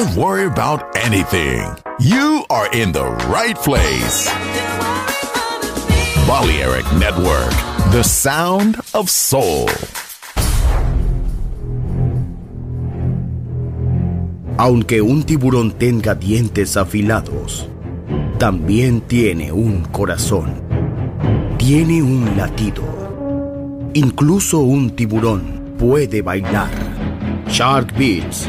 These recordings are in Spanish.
Don't worry about anything. You are in the right place. Balearic Network, the sound of soul. Aunque un tiburón tenga dientes afilados, también tiene un corazón. Tiene un latido. Incluso un tiburón puede bailar. Shark Beats,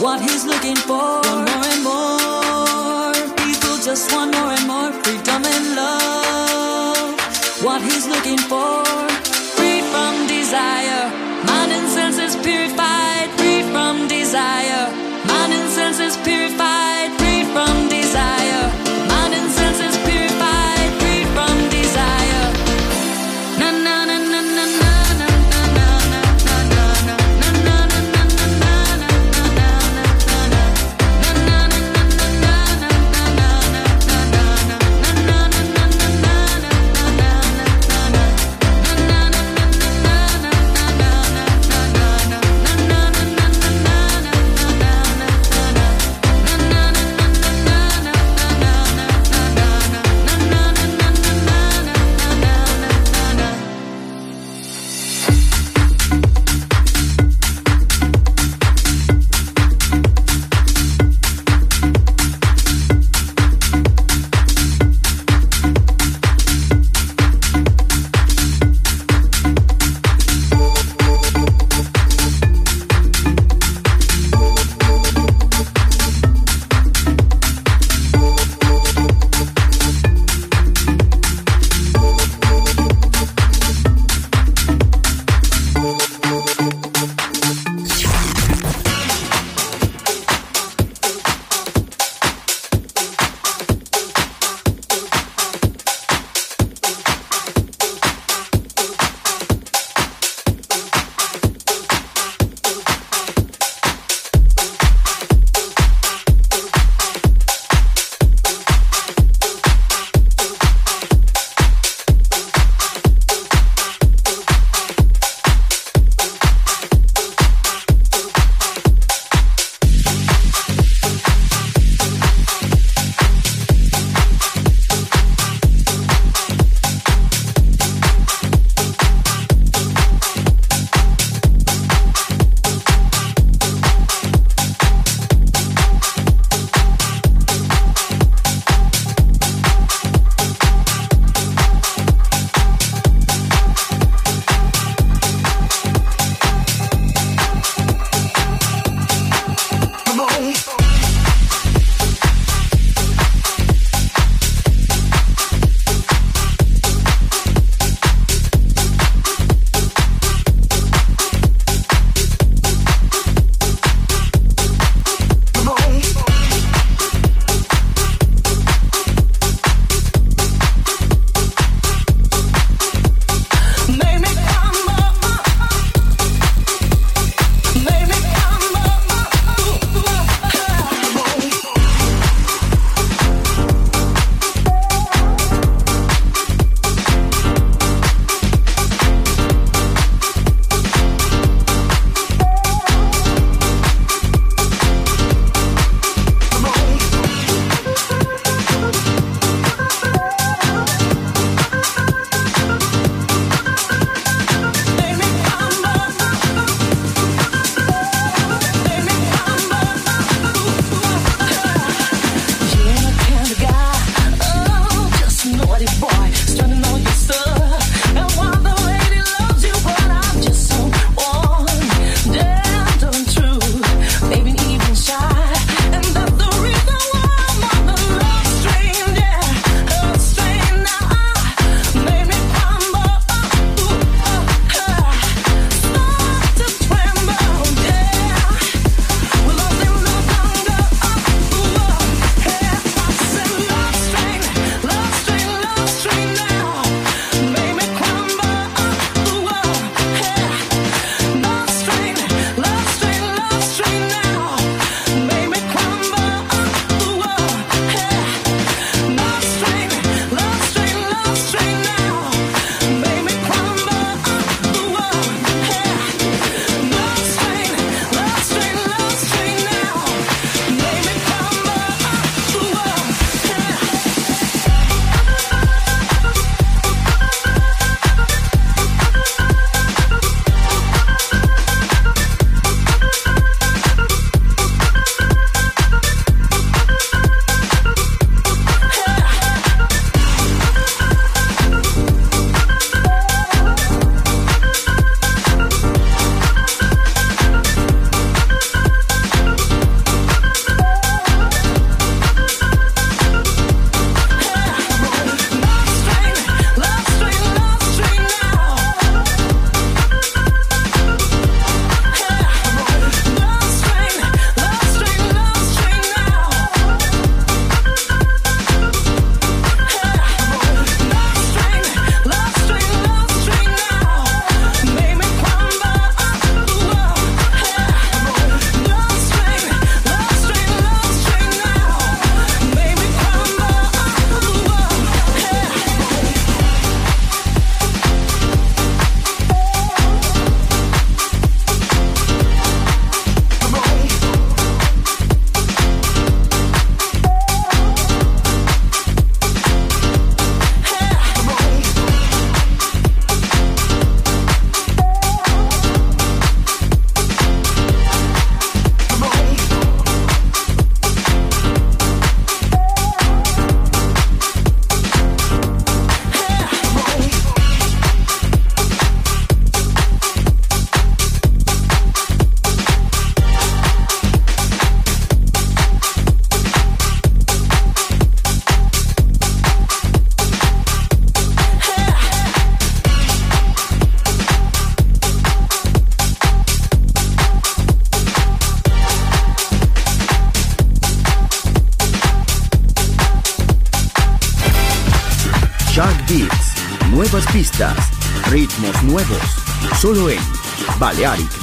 what he's looking for.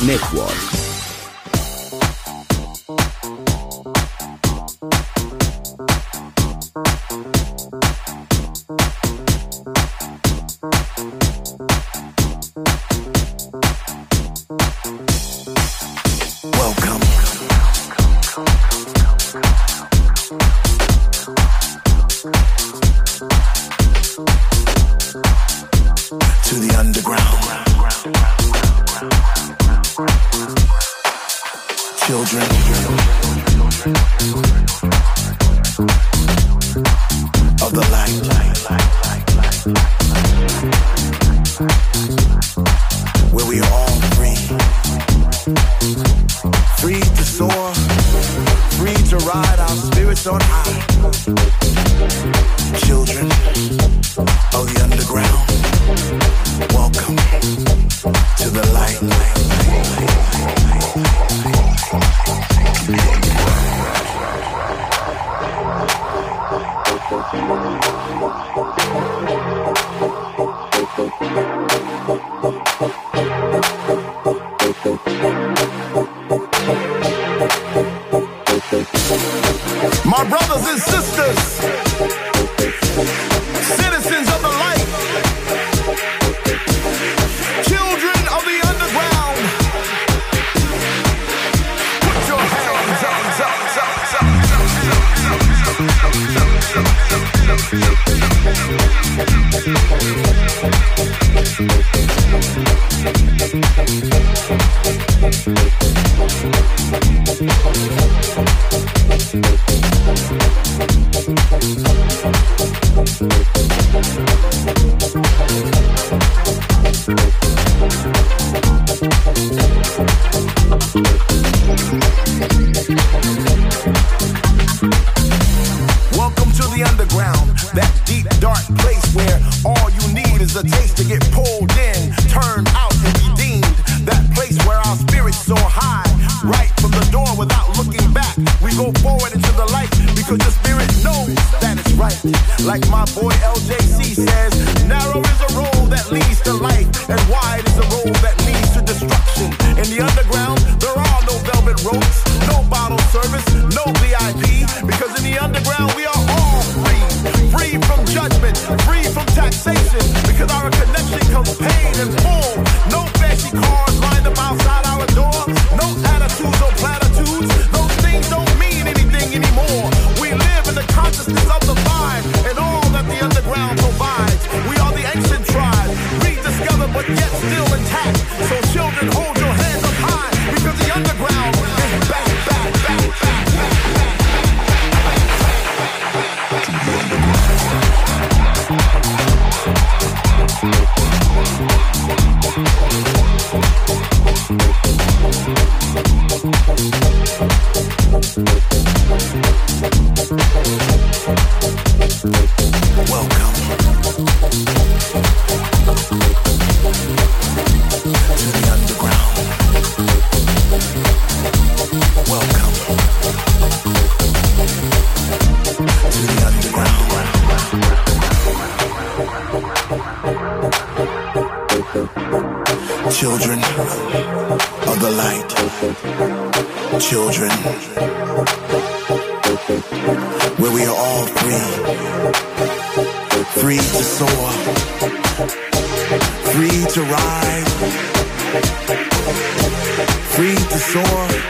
Network. get pulled in, turned out, and redeemed. That place where our spirit's so high, right from the door without looking back. We go forward into the light because the spirit knows that it's right. Like my boy LJC says, narrow is a road that leads to life, and wide is a road that come on, pain.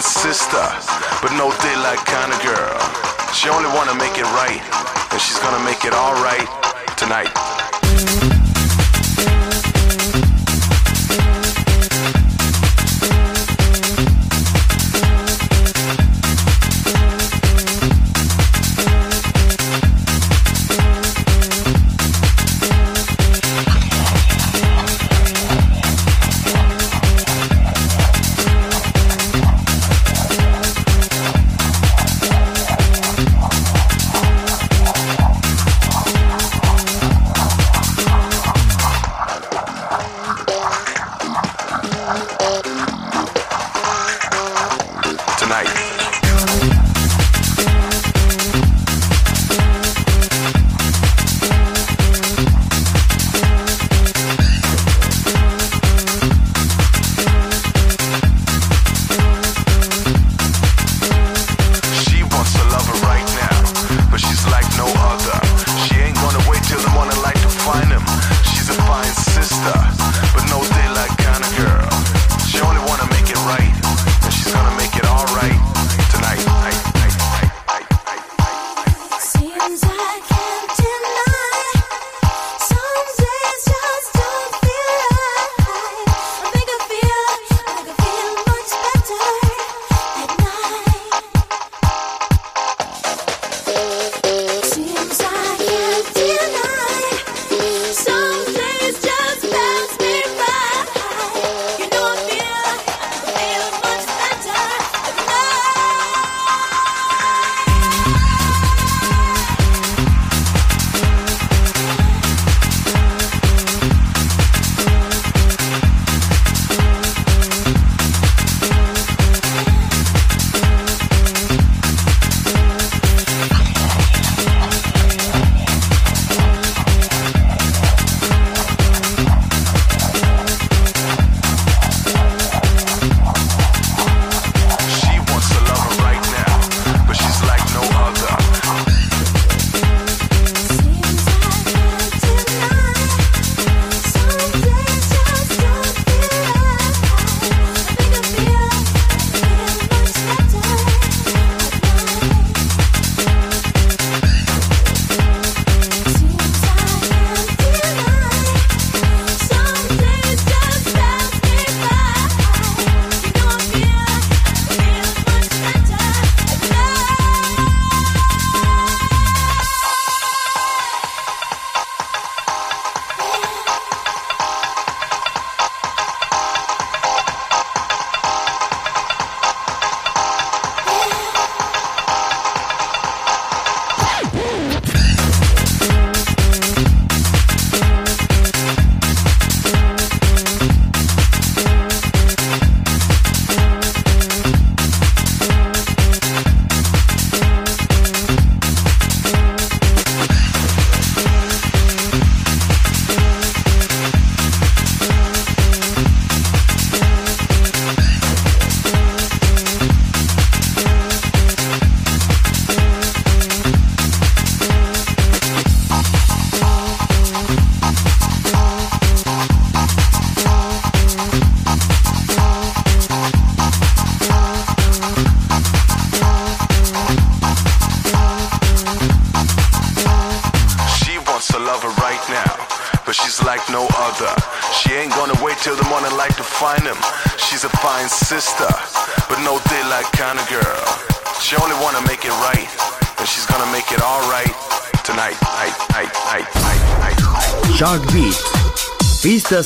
sister, but no daylight kind of girl. She only wanna make it right.